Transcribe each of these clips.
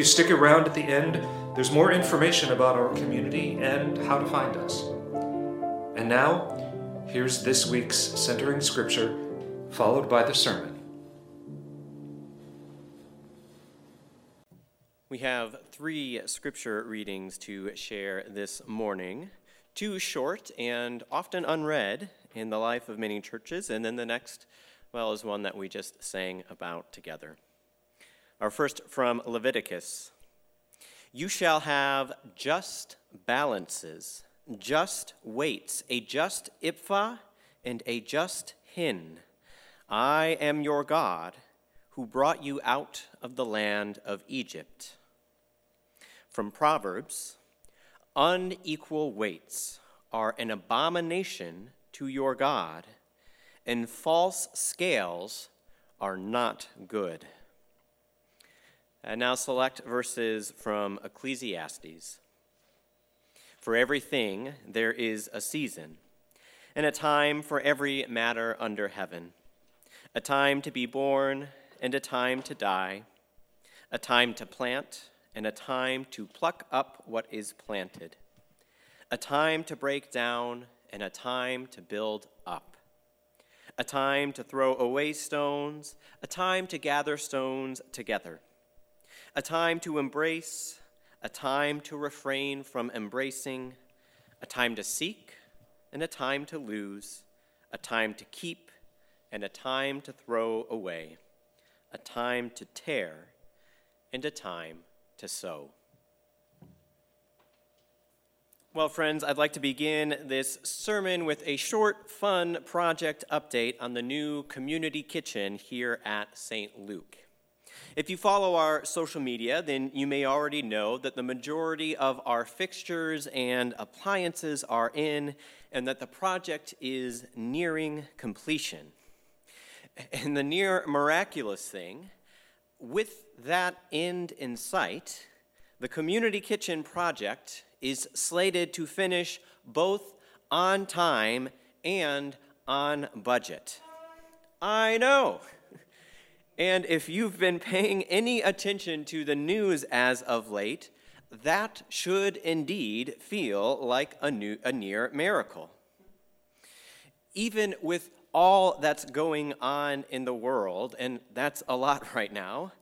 you. Stick around at the end, there's more information about our community and how to find us. And now, here's this week's centering scripture, followed by the sermon. We have three scripture readings to share this morning. Two short and often unread in the life of many churches, and then the next, well, is one that we just sang about together. Our first from Leviticus You shall have just balances, just weights, a just ephah and a just hin. I am your God who brought you out of the land of Egypt. From Proverbs Unequal weights are an abomination to your God, and false scales are not good. And now select verses from Ecclesiastes. For everything there is a season, and a time for every matter under heaven, a time to be born and a time to die, a time to plant and a time to pluck up what is planted, a time to break down and a time to build up, a time to throw away stones, a time to gather stones together, a time to embrace, a time to refrain from embracing, a time to seek and a time to lose, a time to keep and a time to throw away, a time to tear and a time to sow. Well, friends, I'd like to begin this sermon with a short, fun project update on the new community kitchen here at St. Luke. If you follow our social media, then you may already know that the majority of our fixtures and appliances are in and that the project is nearing completion. And the near miraculous thing with that end in sight, the Community Kitchen project is slated to finish both on time and on budget. I know. And if you've been paying any attention to the news as of late, that should indeed feel like a, new, a near miracle. Even with all that's going on in the world, and that's a lot right now,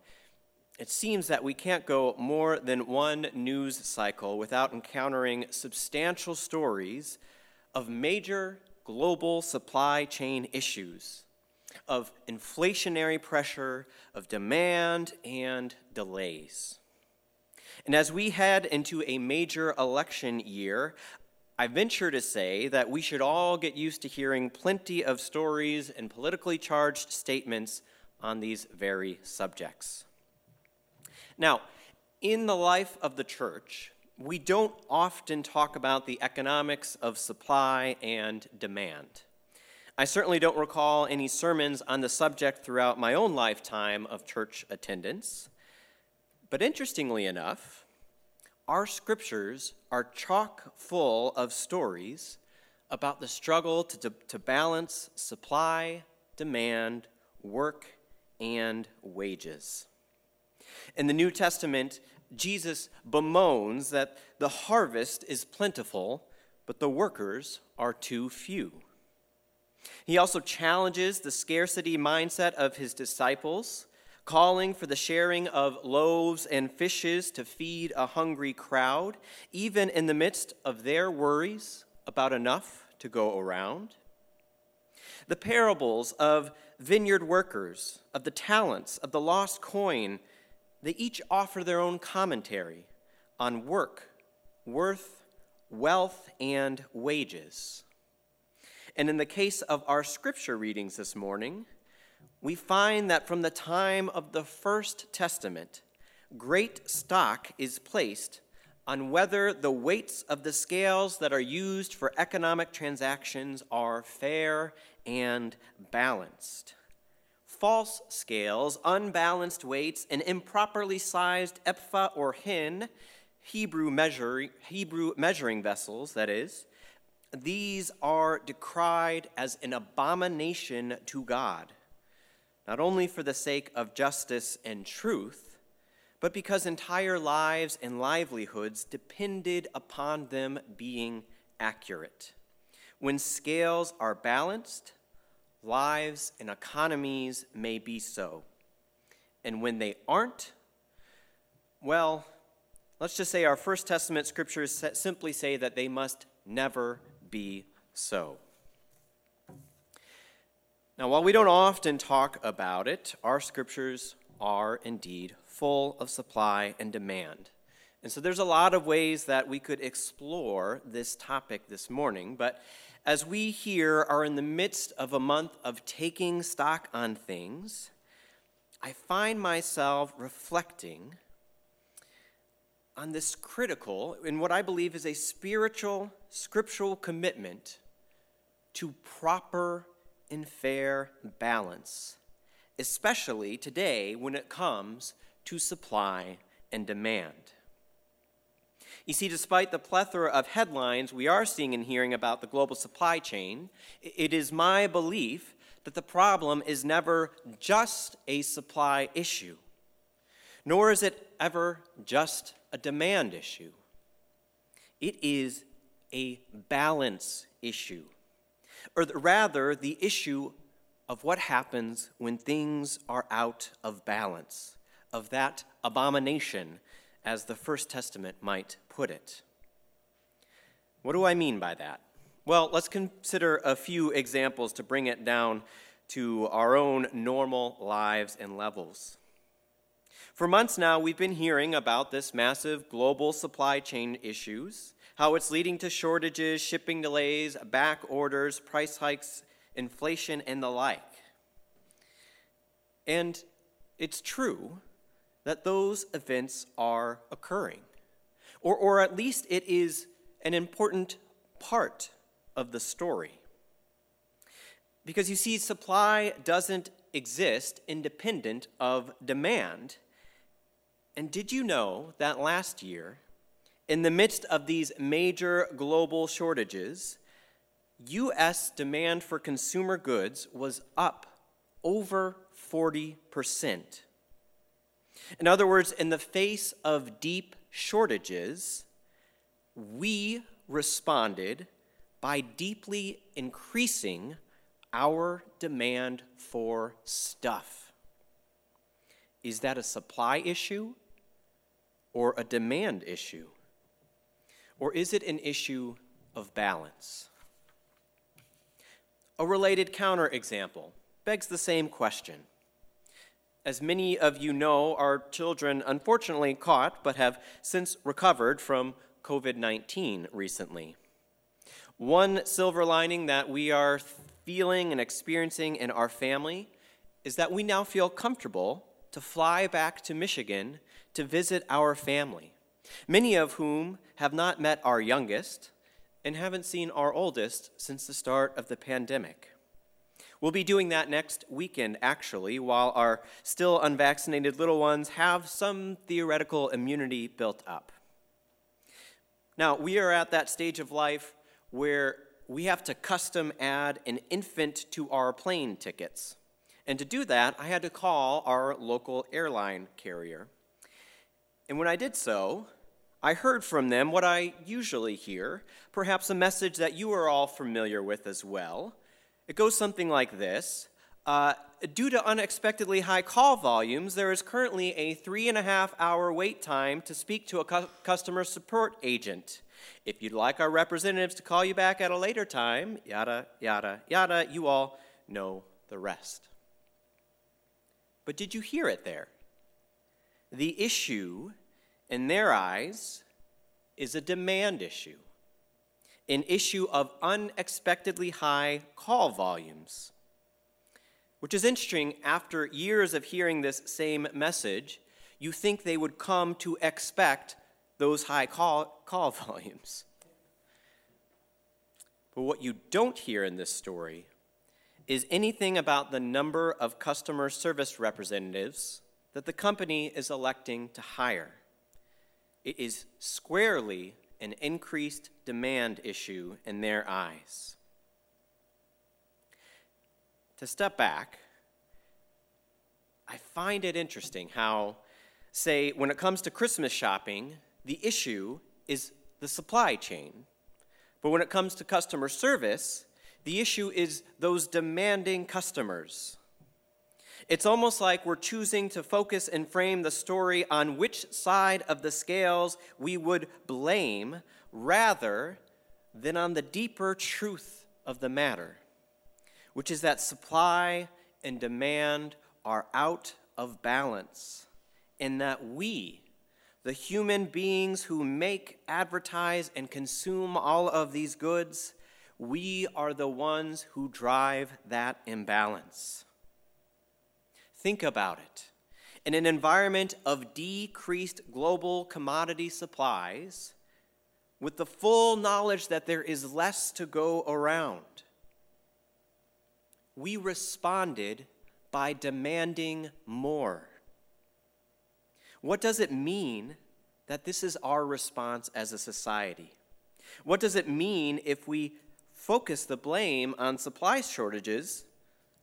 it seems that we can't go more than one news cycle without encountering substantial stories of major global supply chain issues, of inflationary pressure, of demand, and delays. And as we head into a major election year, I venture to say that we should all get used to hearing plenty of stories and politically charged statements on these very subjects. Now, in the life of the church, we don't often talk about the economics of supply and demand. I certainly don't recall any sermons on the subject throughout my own lifetime of church attendance. But interestingly enough, our scriptures are chock full of stories about the struggle to, to, to, balance supply, demand, work, and wages. In the New Testament, Jesus bemoans that the harvest is plentiful, but the workers are too few. He also challenges the scarcity mindset of his disciples calling for the sharing of loaves and fishes to feed a hungry crowd, even in the midst of their worries about enough to go around. The parables of vineyard workers, of the talents, of the lost coin, they each offer their own commentary on work, worth, wealth, and wages. And in the case of our scripture readings this morning, we find that from the time of the First Testament, great stock is placed on whether the weights of the scales that are used for economic transactions are fair and balanced. False scales, unbalanced weights, and improperly sized ephah or hin, Hebrew, measure, Hebrew measuring vessels, that is, these are decried as an abomination to God. not only for the sake of justice and truth, but because entire lives and livelihoods depended upon them being accurate. When scales are balanced, lives and economies may be so. And when they aren't, well, let's just say our First Testament scriptures simply say that they must never be so. Now, while we don't often talk about it, our scriptures are indeed full of supply and demand. And so there's a lot of ways that we could explore this topic this morning, but as we here are in the midst of a month of taking stock on things, I find myself reflecting on this critical, in what I believe is a spiritual, scriptural commitment to proper and fair balance, especially today when it comes to supply and demand. You see, despite the plethora of headlines we are seeing and hearing about the global supply chain, it is my belief that the problem is never just a supply issue, nor is it ever just a demand issue. It is a balance issue or rather, the issue of what happens when things are out of balance, of that abomination, as the First Testament might put it. What do I mean by that? Well, let's consider a few examples to bring it down to our own normal lives and levels. For months now, we've been hearing about this massive global supply chain issues how it's leading to shortages, shipping delays, back orders, price hikes, inflation, and the like. And it's true that those events are occurring, or, or at least it is an important part of the story. Because you see, supply doesn't exist independent of demand. And did you know that last year, in the midst of these major global shortages, U.S. demand for consumer goods was up over 40%. In other words, in the face of deep shortages, we responded by deeply increasing our demand for stuff. Is that a supply issue or a demand issue? Or is it an issue of balance? A related counterexample begs the same question. As many of you know, our children unfortunately caught but have since recovered from COVID 19 recently. One silver lining that we are feeling and experiencing in our family is that we now feel comfortable to fly back to Michigan to visit our family many of whom have not met our youngest and haven't seen our oldest since the start of the pandemic. We'll be doing that next weekend, actually, while our still unvaccinated little ones have some theoretical immunity built up. Now, we are at that stage of life where we have to custom add an infant to our plane tickets. And to do that, I had to call our local airline carrier. And when I did so, I heard from them what I usually hear, perhaps a message that you are all familiar with as well. It goes something like this uh, Due to unexpectedly high call volumes, there is currently a three and a half hour wait time to speak to a cu- customer support agent. If you'd like our representatives to call you back at a later time, yada, yada, yada, you all know the rest. But did you hear it there? The issue in their eyes, is a demand issue, an issue of unexpectedly high call volumes. Which is interesting, after years of hearing this same message, you think they would come to expect those high call, call volumes. But what you don't hear in this story is anything about the number of customer service representatives that the company is electing to hire. It is squarely an increased demand issue in their eyes. To step back, I find it interesting how, say, when it comes to Christmas shopping, the issue is the supply chain. But when it comes to customer service, the issue is those demanding customers. It's almost like we're choosing to focus and frame the story on which side of the scales we would blame rather than on the deeper truth of the matter, which is that supply and demand are out of balance, and that we, the human beings who make, advertise, and consume all of these goods, we are the ones who drive that imbalance. Think about it. In an environment of decreased global commodity supplies, with the full knowledge that there is less to go around, we responded by demanding more. What does it mean that this is our response as a society? What does it mean if we focus the blame on supply shortages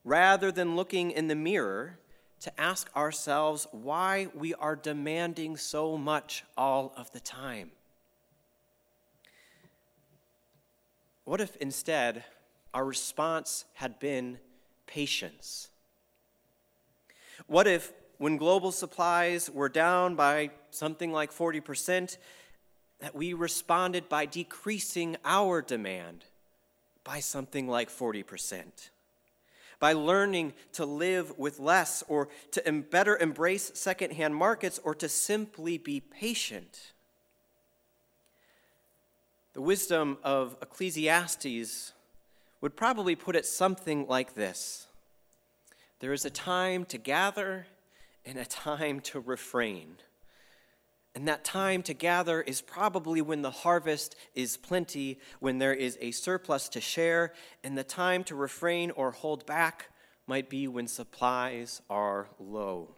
rather than looking in the mirror to ask ourselves why we are demanding so much all of the time? What if instead our response had been patience? What if, when global supplies were down by something like 40%, that we responded by decreasing our demand by something like 40%? By learning to live with less, or to better embrace secondhand markets, or to simply be patient? The wisdom of Ecclesiastes would probably put it something like this There is a time to gather and a time to refrain. And that time to gather is probably when the harvest is plenty, when there is a surplus to share, and the time to refrain or hold back might be when supplies are low.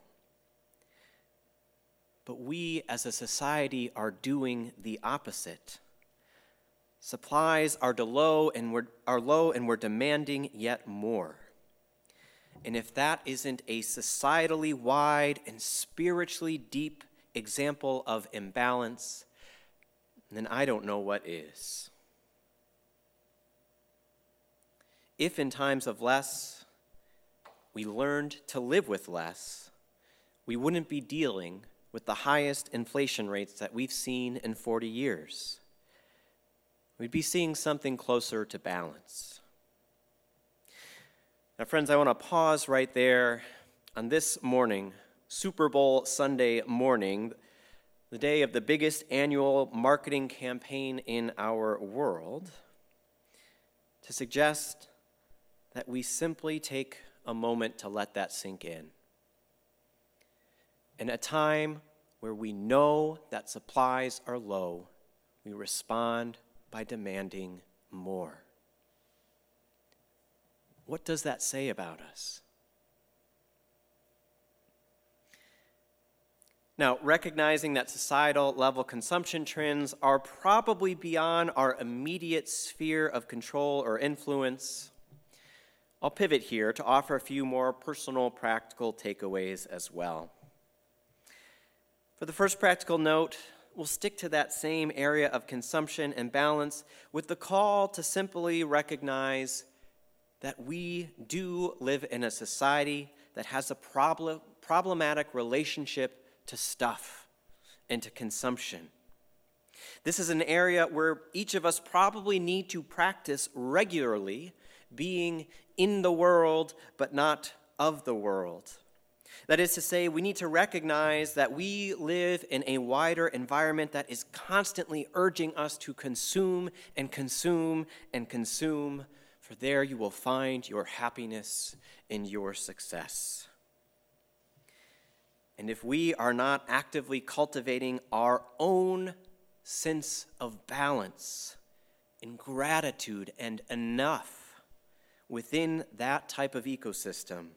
But we as a society are doing the opposite. Supplies are low and we're, are low and we're demanding yet more. And if that isn't a societally wide and spiritually deep example of imbalance, then I don't know what is. If in times of less we learned to live with less, we wouldn't be dealing with the highest inflation rates that we've seen in 40 years we'd be seeing something closer to balance. Now, friends, I want to pause right there on this morning, Super Bowl Sunday morning, the day of the biggest annual marketing campaign in our world, to suggest that we simply take a moment to let that sink in. In a time where we know that supplies are low, we respond by demanding more. What does that say about us? Now, recognizing that societal level consumption trends are probably beyond our immediate sphere of control or influence, I'll pivot here to offer a few more personal, practical takeaways as well. For the first practical note, we'll stick to that same area of consumption and balance with the call to simply recognize that we do live in a society that has a problem, problematic relationship to stuff and to consumption. This is an area where each of us probably need to practice regularly being in the world but not of the world. That is to say, we need to recognize that we live in a wider environment that is constantly urging us to consume and consume and consume, for there you will find your happiness and your success. And if we are not actively cultivating our own sense of balance and gratitude and enough within that type of ecosystem,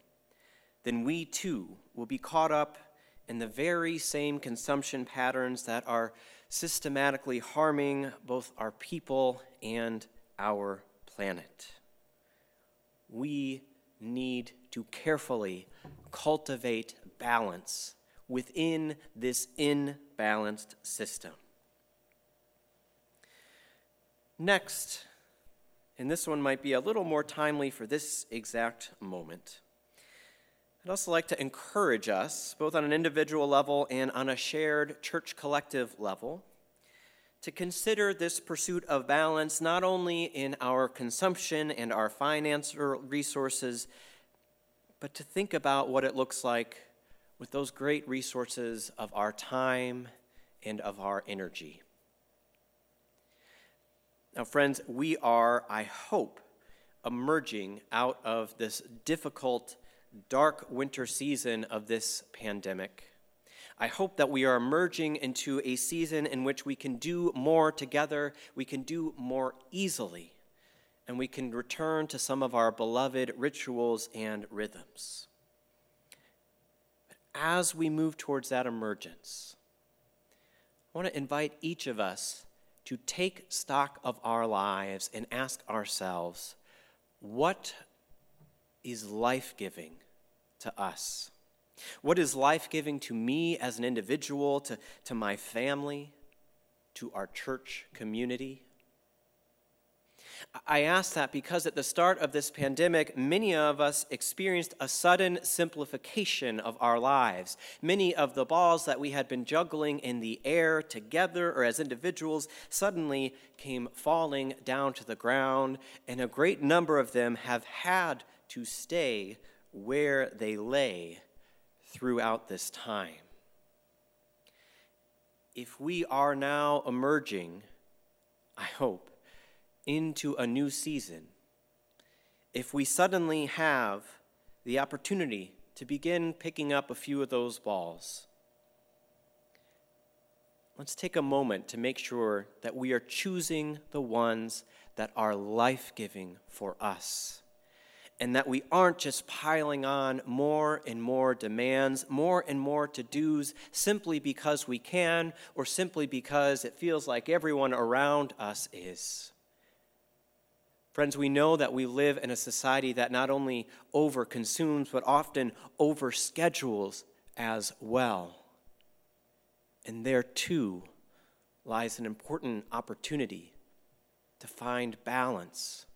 then we too will be caught up in the very same consumption patterns that are systematically harming both our people and our planet. We need to carefully cultivate balance within this imbalanced system. Next, and this one might be a little more timely for this exact moment. I'd also like to encourage us, both on an individual level and on a shared church collective level, to consider this pursuit of balance not only in our consumption and our financial resources, but to think about what it looks like with those great resources of our time and of our energy. Now, friends, we are, I hope, emerging out of this difficult dark winter season of this pandemic. I hope that we are emerging into a season in which we can do more together, we can do more easily, and we can return to some of our beloved rituals and rhythms. As we move towards that emergence, I want to invite each of us to take stock of our lives and ask ourselves what is life giving to us? What is life giving to me as an individual, to, to my family, to our church community? I ask that because at the start of this pandemic, many of us experienced a sudden simplification of our lives. Many of the balls that we had been juggling in the air together or as individuals suddenly came falling down to the ground, and a great number of them have had to stay where they lay throughout this time. If we are now emerging, I hope, into a new season, if we suddenly have the opportunity to begin picking up a few of those balls, let's take a moment to make sure that we are choosing the ones that are life giving for us and that we aren't just piling on more and more demands, more and more to dos simply because we can or simply because it feels like everyone around us is. Friends, we know that we live in a society that not only overconsumes, but often overschedules as well. And there too lies an important opportunity to find balance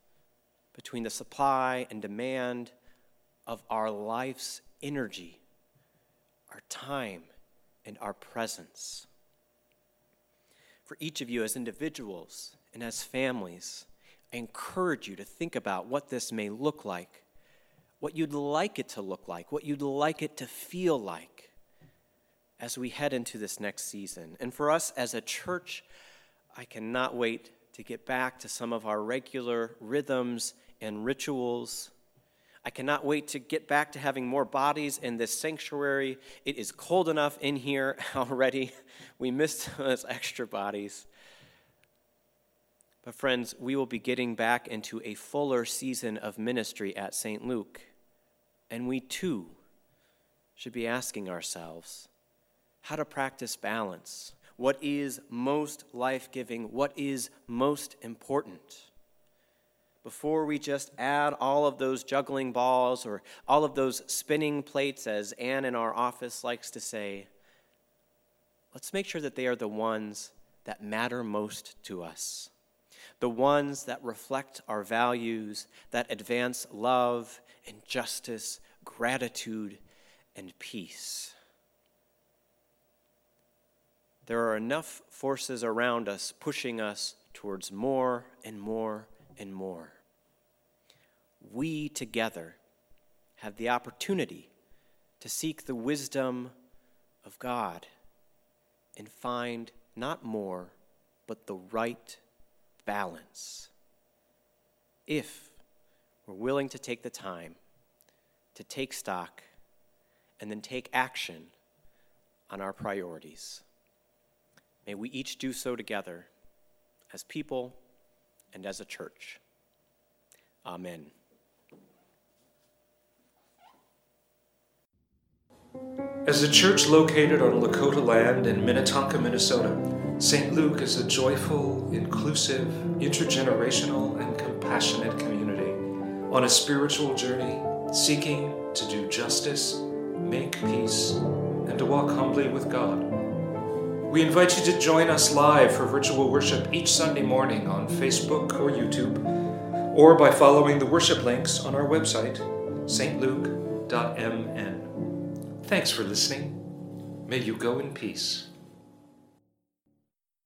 between the supply and demand of our life's energy, our time, and our presence. For each of you as individuals and as families, I encourage you to think about what this may look like, what you'd like it to look like, what you'd like it to feel like as we head into this next season. And for us as a church, I cannot wait to get back to some of our regular rhythms and rituals. I cannot wait to get back to having more bodies in this sanctuary. It is cold enough in here already. We missed those extra bodies. But, friends, we will be getting back into a fuller season of ministry at St. Luke. And we too should be asking ourselves how to practice balance. What is most life giving? What is most important? before we just add all of those juggling balls or all of those spinning plates, as Anne in our office likes to say, let's make sure that they are the ones that matter most to us, the ones that reflect our values, that advance love and justice, gratitude and peace. There are enough forces around us pushing us towards more and more and more we together have the opportunity to seek the wisdom of God and find not more, but the right balance. If we're willing to take the time to take stock and then take action on our priorities. May we each do so together as people and as a church. Amen. As a church located on Lakota land in Minnetonka, Minnesota, St. Luke is a joyful, inclusive, intergenerational, and compassionate community on a spiritual journey seeking to do justice, make peace, and to walk humbly with God. We invite you to join us live for virtual worship each Sunday morning on Facebook or YouTube, or by following the worship links on our website, stluke.mn. Thanks for listening. May you go in peace.